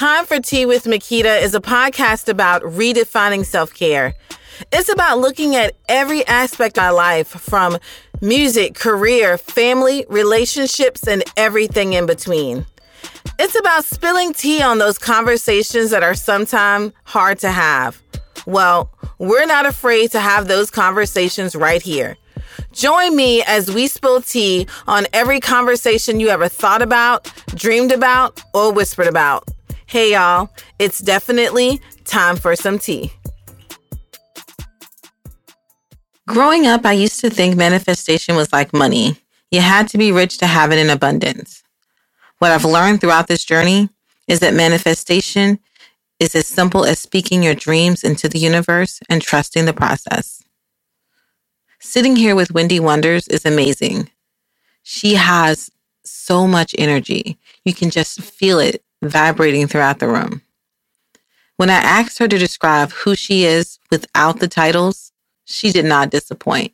Time for Tea with Makita is a podcast about redefining self care. It's about looking at every aspect of our life from music, career, family, relationships, and everything in between. It's about spilling tea on those conversations that are sometimes hard to have. Well, we're not afraid to have those conversations right here. Join me as we spill tea on every conversation you ever thought about, dreamed about, or whispered about. Hey, y'all, it's definitely time for some tea. Growing up, I used to think manifestation was like money. You had to be rich to have it in abundance. What I've learned throughout this journey is that manifestation is as simple as speaking your dreams into the universe and trusting the process. Sitting here with Wendy Wonders is amazing. She has so much energy. You can just feel it vibrating throughout the room. When I asked her to describe who she is without the titles, she did not disappoint.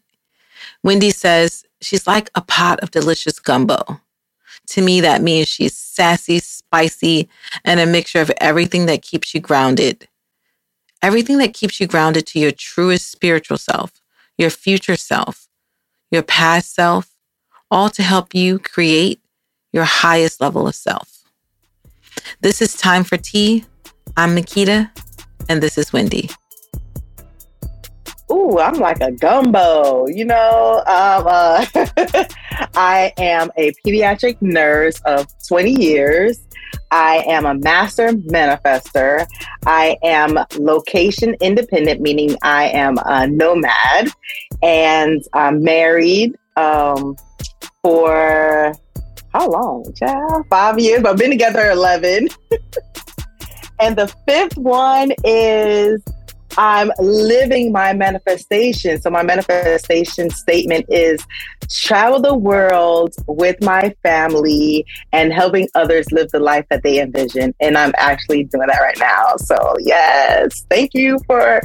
Wendy says she's like a pot of delicious gumbo. To me, that means she's sassy, spicy, and a mixture of everything that keeps you grounded. Everything that keeps you grounded to your truest spiritual self, your future self, your past self, all to help you create your highest level of self. This is Time for Tea. I'm Makita, and this is Wendy. Ooh, I'm like a gumbo, you know. Um, uh, I am a pediatric nurse of 20 years. I am a master manifester. I am location independent, meaning I am a nomad, and I'm married um, for how long? Child? Five years. I've been together 11. and the fifth one is I'm living my manifestation. So, my manifestation statement is travel the world with my family and helping others live the life that they envision. And I'm actually doing that right now. So, yes, thank you for,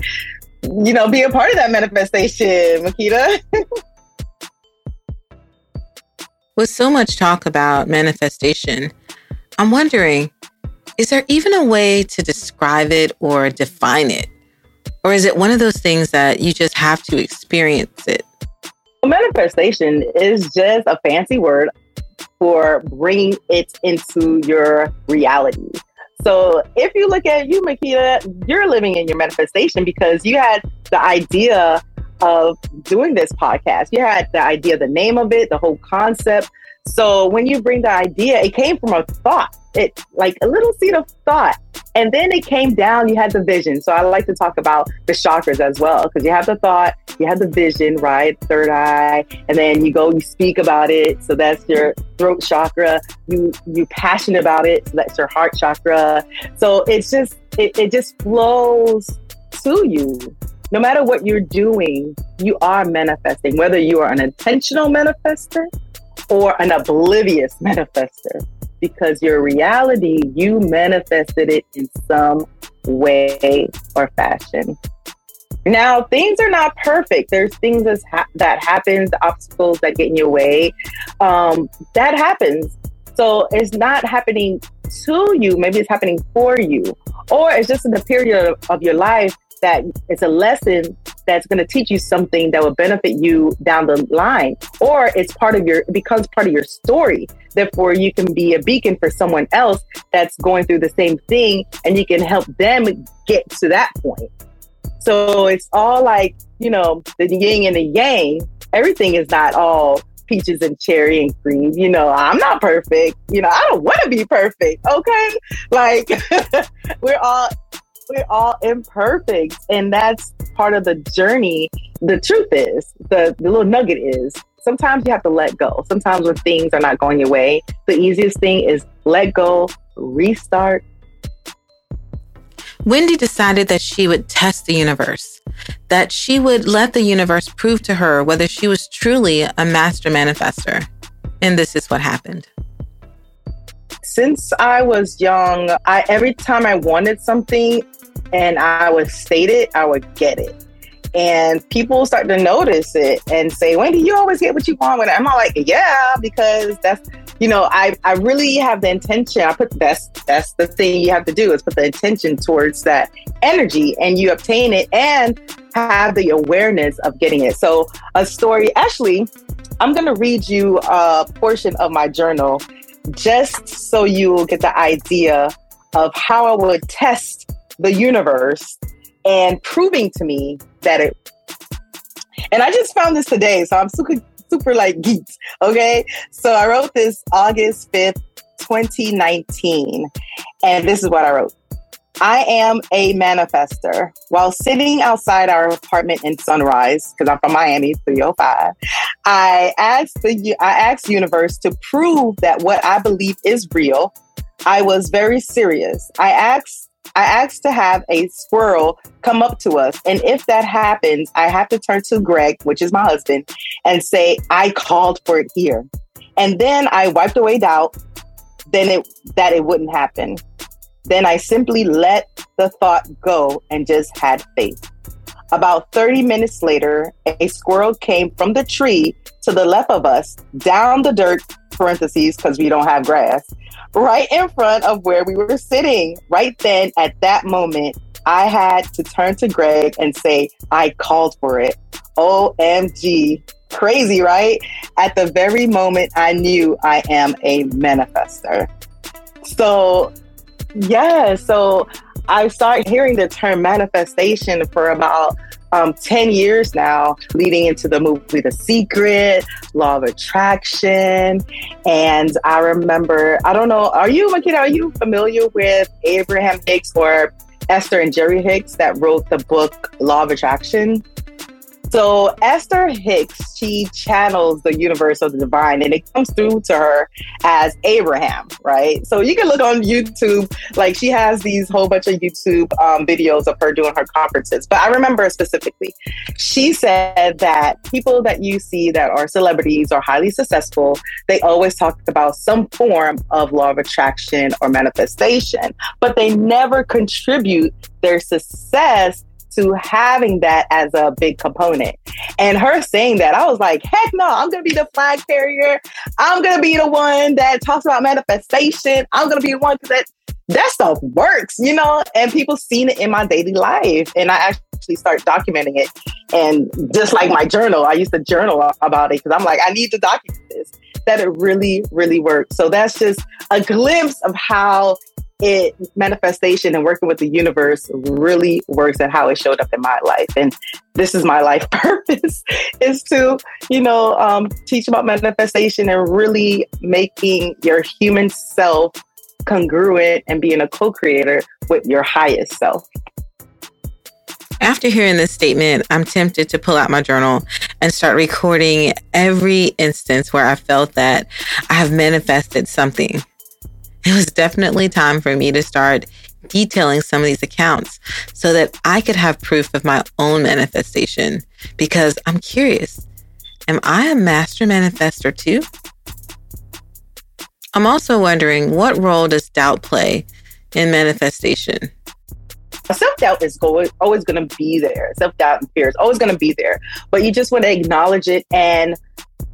you know, being a part of that manifestation, Makita. With so much talk about manifestation, I'm wondering is there even a way to describe it or define it? Or is it one of those things that you just have to experience it? Manifestation is just a fancy word for bringing it into your reality. So if you look at you, Makita, you're living in your manifestation because you had the idea of doing this podcast. You had the idea, the name of it, the whole concept. So when you bring the idea, it came from a thought it like a little seed of thought. And then it came down, you had the vision. So I like to talk about the chakras as well, because you have the thought, you have the vision, right? Third eye, and then you go, you speak about it. So that's your throat chakra. You you passionate about it. So that's your heart chakra. So it's just it, it just flows to you. No matter what you're doing, you are manifesting, whether you are an intentional manifester or an oblivious manifester because your reality, you manifested it in some way or fashion. Now, things are not perfect. There's things that, ha- that happens, obstacles that get in your way. Um, that happens. So it's not happening to you. Maybe it's happening for you. Or it's just in the period of, of your life that it's a lesson that's going to teach you something that will benefit you down the line or it's part of your it becomes part of your story therefore you can be a beacon for someone else that's going through the same thing and you can help them get to that point so it's all like you know the yin and the yang everything is not all peaches and cherry and cream. You know, I'm not perfect. You know, I don't want to be perfect. Okay. Like, we're all we're all imperfect and that's part of the journey. The truth is the, the little nugget is sometimes you have to let go. Sometimes when things are not going your way the easiest thing is let go restart. Wendy decided that she would test the universe that she would let the universe prove to her whether she was truly a master manifester. And this is what happened. Since I was young, I every time I wanted something and I would state it, I would get it. And people start to notice it and say, Wendy, you always get what you want. When I'm like, yeah, because that's you know, I, I really have the intention. I put that's that's the thing you have to do is put the intention towards that energy and you obtain it and have the awareness of getting it. So a story, actually, I'm gonna read you a portion of my journal just so you'll get the idea of how I would test the universe and proving to me that it and I just found this today, so I'm super super like geeks. Okay. So I wrote this August 5th, 2019. And this is what I wrote. I am a manifester. While sitting outside our apartment in Sunrise, because I'm from Miami, 305, I asked the I asked universe to prove that what I believe is real. I was very serious. I asked I asked to have a squirrel come up to us. And if that happens, I have to turn to Greg, which is my husband, and say, I called for it here. And then I wiped away doubt, then it that it wouldn't happen. Then I simply let the thought go and just had faith. About 30 minutes later, a squirrel came from the tree to the left of us, down the dirt, parentheses, because we don't have grass, right in front of where we were sitting. Right then, at that moment, I had to turn to Greg and say, I called for it. OMG. Crazy, right? At the very moment I knew I am a manifester. So, yeah, so I started hearing the term manifestation for about um, 10 years now, leading into the movie The Secret, Law of Attraction. And I remember, I don't know, are you, Makita, are you familiar with Abraham Hicks or Esther and Jerry Hicks that wrote the book Law of Attraction? So Esther Hicks, she channels the universe of the divine and it comes through to her as Abraham, right? So you can look on YouTube, like she has these whole bunch of YouTube um, videos of her doing her conferences. But I remember specifically, she said that people that you see that are celebrities or highly successful, they always talk about some form of law of attraction or manifestation, but they never contribute their success to having that as a big component. And her saying that, I was like, heck no, I'm going to be the flag carrier. I'm going to be the one that talks about manifestation. I'm going to be the one that that stuff works, you know, and people seen it in my daily life. And I actually start documenting it. And just like my journal, I used to journal about it because I'm like, I need to document this, that it really, really works. So that's just a glimpse of how it manifestation and working with the universe really works and how it showed up in my life. And this is my life purpose is to, you know, um, teach about manifestation and really making your human self congruent and being a co-creator with your highest self. After hearing this statement, I'm tempted to pull out my journal and start recording every instance where I felt that I have manifested something it was definitely time for me to start detailing some of these accounts so that I could have proof of my own manifestation because I'm curious. Am I a master manifester too? I'm also wondering what role does doubt play in manifestation? Self doubt is always going to be there. Self doubt and fear is always going to be there. But you just want to acknowledge it and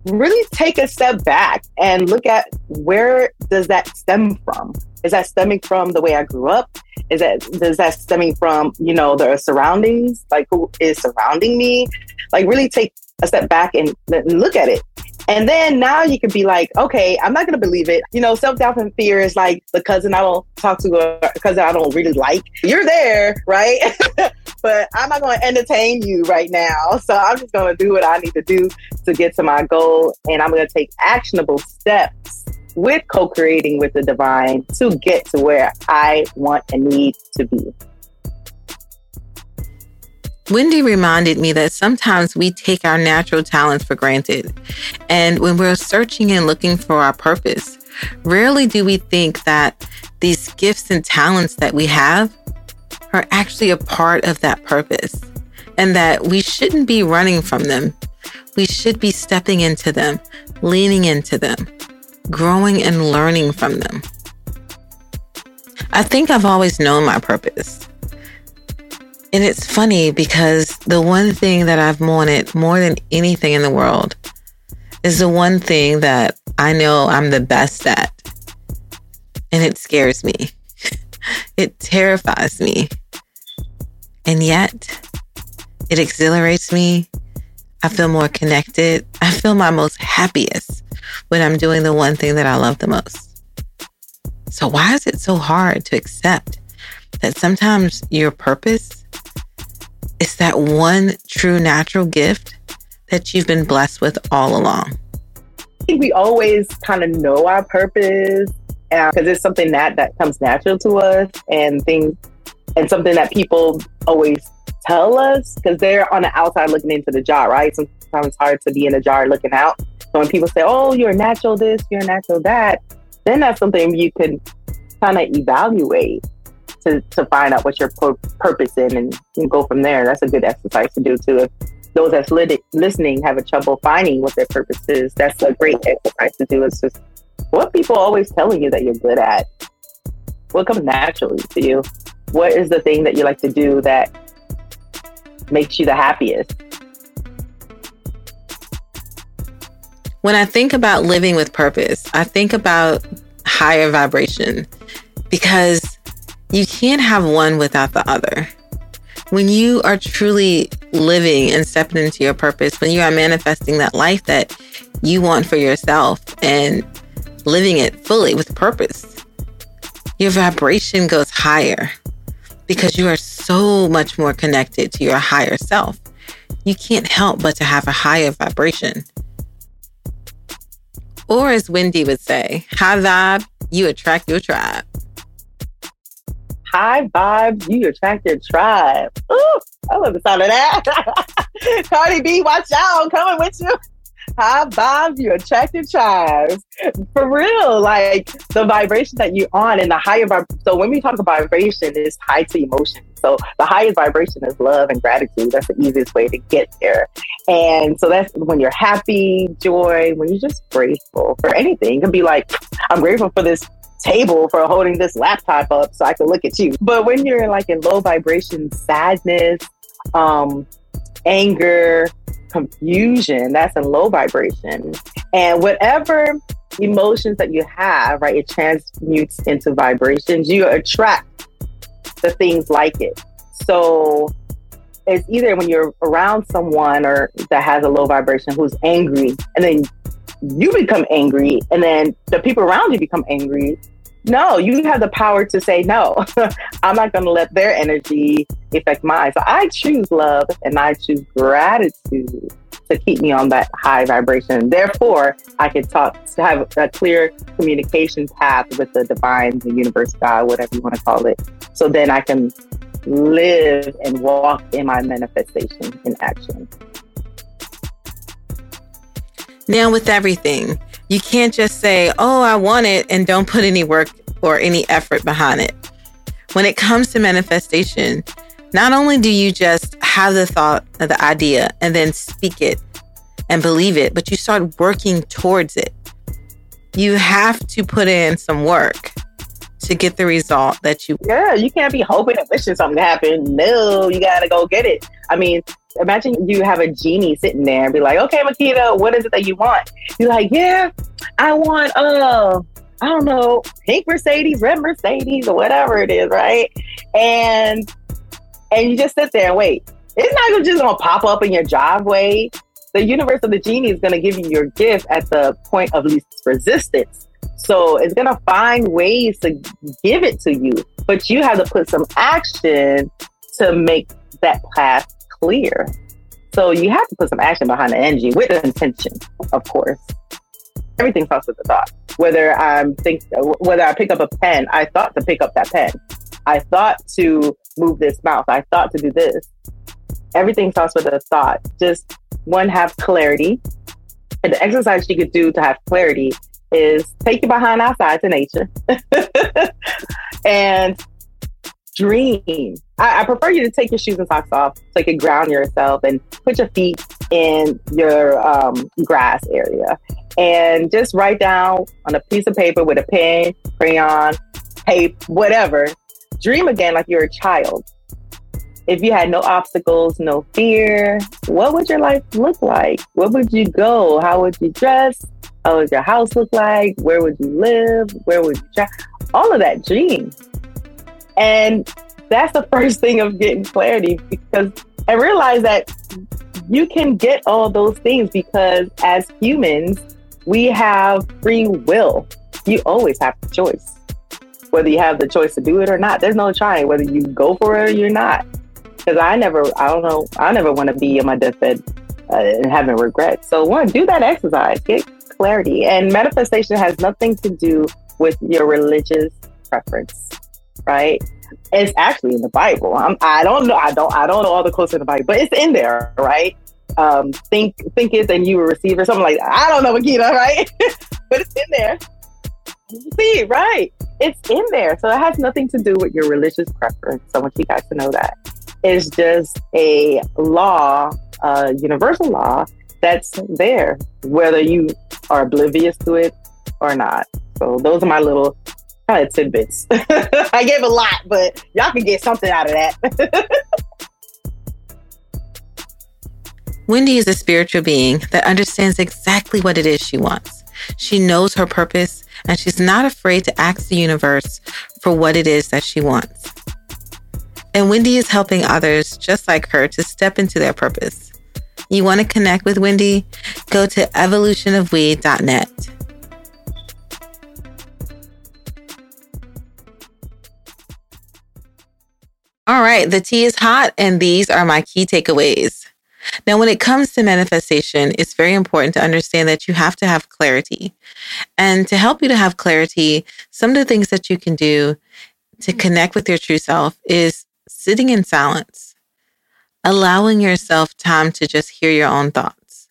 really take a step back and look at where does that stem from? Is that stemming from the way I grew up? Is that does that stemming from, you know, the surroundings, like who is surrounding me? Like really take a step back and, look at it and then now you can be like, okay, I'm not to believe it. You know, self doubt and fear is like the cousin I don't talk to or cousin I don't really like. You're there, right? but I'm not going to entertain you right now. So I'm just going to do what I need to do to get to my goal. And I'm going to take actionable steps with co creating with the divine to get to where I want and need to be. Wendy reminded me that sometimes we take our natural talents for granted. And when we're searching and looking for our purpose, rarely do we think that these gifts and talents that we have are actually a part of that purpose and that we shouldn't be running from them. We should be stepping into them, leaning into them, growing and learning from them. I think I've always known my purpose. And it's funny because the one thing that I've wanted more than anything in the world is the one thing that I know I'm the best at. And it scares me. It terrifies me. And yet, it exhilarates me. I feel more connected. I feel my most happiest when I'm doing the one thing that I love the most. So, why is it so hard to accept that sometimes your purpose is that one true natural gift that you've been blessed with all along? I think we always kind of know our purpose because it's something that that comes natural to us and things and something that people always tell us because they're on the outside looking into the jar, right? Sometimes it's hard to be in a jar looking out. So when people say, "Oh, you're natural this, you're natural that," then that's something you can kind of evaluate to, to find out what your purpose in and, go from there. That's a good exercise to do too. If those that's li- listening have a trouble finding what their purpose is, that's a great exercise to do. It's just what people always telling you that you're good at. What comes naturally to you? What is the thing that you like to do that makes you the happiest? When I think about living with purpose, I think about higher vibration because you can't have one without the other. When you are truly living and stepping into your purpose, when you are manifesting that life that you want for yourself and living it fully with purpose, your vibration goes higher because you are so much more connected to your higher self. You can't help but to have a higher vibration. Or as Wendy would say, high vibe, you attract your tribe. High vibe, you attract your tribe. Ooh, I love the sound of that. Cardi B, watch out, I'm coming with you high vibes, you attractive tribes. For real, like the vibration that you're on and the higher vibration. So when we talk about vibration, it's tied to emotion. So the highest vibration is love and gratitude. That's the easiest way to get there. And so that's when you're happy, joy, when you're just grateful for anything. You can be like, I'm grateful for this table for holding this laptop up so I can look at you. But when you're like in low vibration, sadness, um, anger, confusion, that's in low vibration. And whatever emotions that you have, right, it transmutes into vibrations. You attract the things like it. So it's either when you're around someone or that has a low vibration who's angry, and then you become angry, and then the people around you become angry, no, you have the power to say no. I'm not going to let their energy affect mine. So I choose love and I choose gratitude to keep me on that high vibration. Therefore, I can talk to have a clear communication path with the divine, the universe, God, whatever you want to call it. So then I can live and walk in my manifestation in action. Now, with everything, you can't just say, oh, I want it and don't put any work or any effort behind it. When it comes to manifestation, not only do you just have the thought of the idea and then speak it and believe it, but you start working towards it. You have to put in some work to get the result that you Yeah, you can't be hoping and wishing something to happen. No, you gotta go get it. I mean, imagine you have a genie sitting there and be like, okay, Makita, what is it that you want? You're like, yeah, I want, uh, I don't know, pink Mercedes, red Mercedes, or whatever it is, right? And and you just sit there and wait. It's not just gonna pop up in your driveway. The universe of the genie is gonna give you your gift at the point of least resistance. So it's gonna find ways to give it to you, but you have to put some action to make that path clear. So you have to put some action behind the energy with intention, of course. Everything starts with a thought. Whether I'm think, whether I pick up a pen, I thought to pick up that pen. I thought to move this mouse. I thought to do this. Everything starts with a thought. Just one, have clarity. And the exercise you could do to have clarity is take you behind outside to nature and dream. I, I, prefer you to take your shoes and socks off so you can ground yourself and put your feet in your um, grass area and just write down on a piece of paper with a pen, crayon, tape, whatever. Dream again like you're a child. If you had no obstacles, no fear, what would your life look like? Where would you go? How would you dress? How would your house look like? Where would you live? Where would you travel? All of that dream. And that's the first thing of getting clarity because I realize that you can get all those things because as humans, we have free will. You always have the choice. Whether you have the choice to do it or not, there's no trying whether you go for it or you're not. Because I never, I don't know, I never want to be on my deathbed uh, and having regrets. So, one, do that exercise, get clarity. And manifestation has nothing to do with your religious preference, right? It's actually in the Bible. I'm, I don't know. I don't. I don't know all the quotes in the Bible, but it's in there, right? Um, think think it and you will receive or something like that. I don't know, Makita, right? but it's in there. See, right? It's in there, so it has nothing to do with your religious preference. I want you guys to know that it's just a law, a universal law that's there, whether you are oblivious to it or not. So those are my little of tidbits. I gave a lot, but y'all can get something out of that. Wendy is a spiritual being that understands exactly what it is she wants. She knows her purpose and she's not afraid to ask the universe for what it is that she wants. And Wendy is helping others just like her to step into their purpose. You want to connect with Wendy? Go to evolutionofwe.net. All right, the tea is hot, and these are my key takeaways. Now, when it comes to manifestation, it's very important to understand that you have to have clarity. And to help you to have clarity, some of the things that you can do to mm-hmm. connect with your true self is sitting in silence, allowing yourself time to just hear your own thoughts,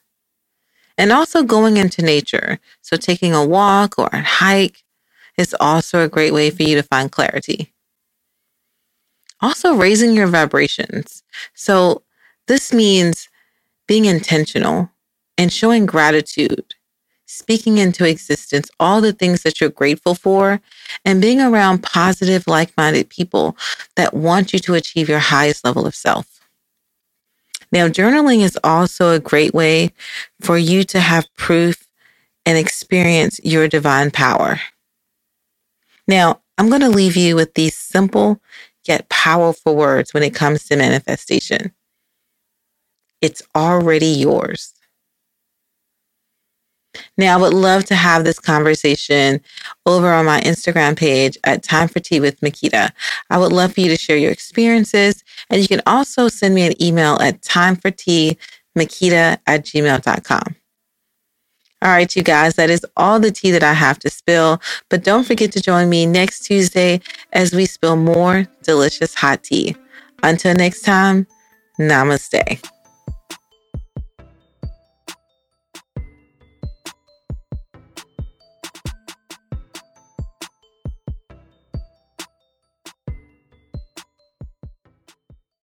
and also going into nature. So, taking a walk or a hike is also a great way for you to find clarity. Also, raising your vibrations. So, this means being intentional and showing gratitude, speaking into existence all the things that you're grateful for, and being around positive, like minded people that want you to achieve your highest level of self. Now, journaling is also a great way for you to have proof and experience your divine power. Now, I'm going to leave you with these simple yet powerful words when it comes to manifestation. It's already yours. Now, I would love to have this conversation over on my Instagram page at Time for Tea with Makita. I would love for you to share your experiences. And you can also send me an email at timeforteamakita at gmail.com. All right, you guys, that is all the tea that I have to spill. But don't forget to join me next Tuesday as we spill more delicious hot tea. Until next time, namaste.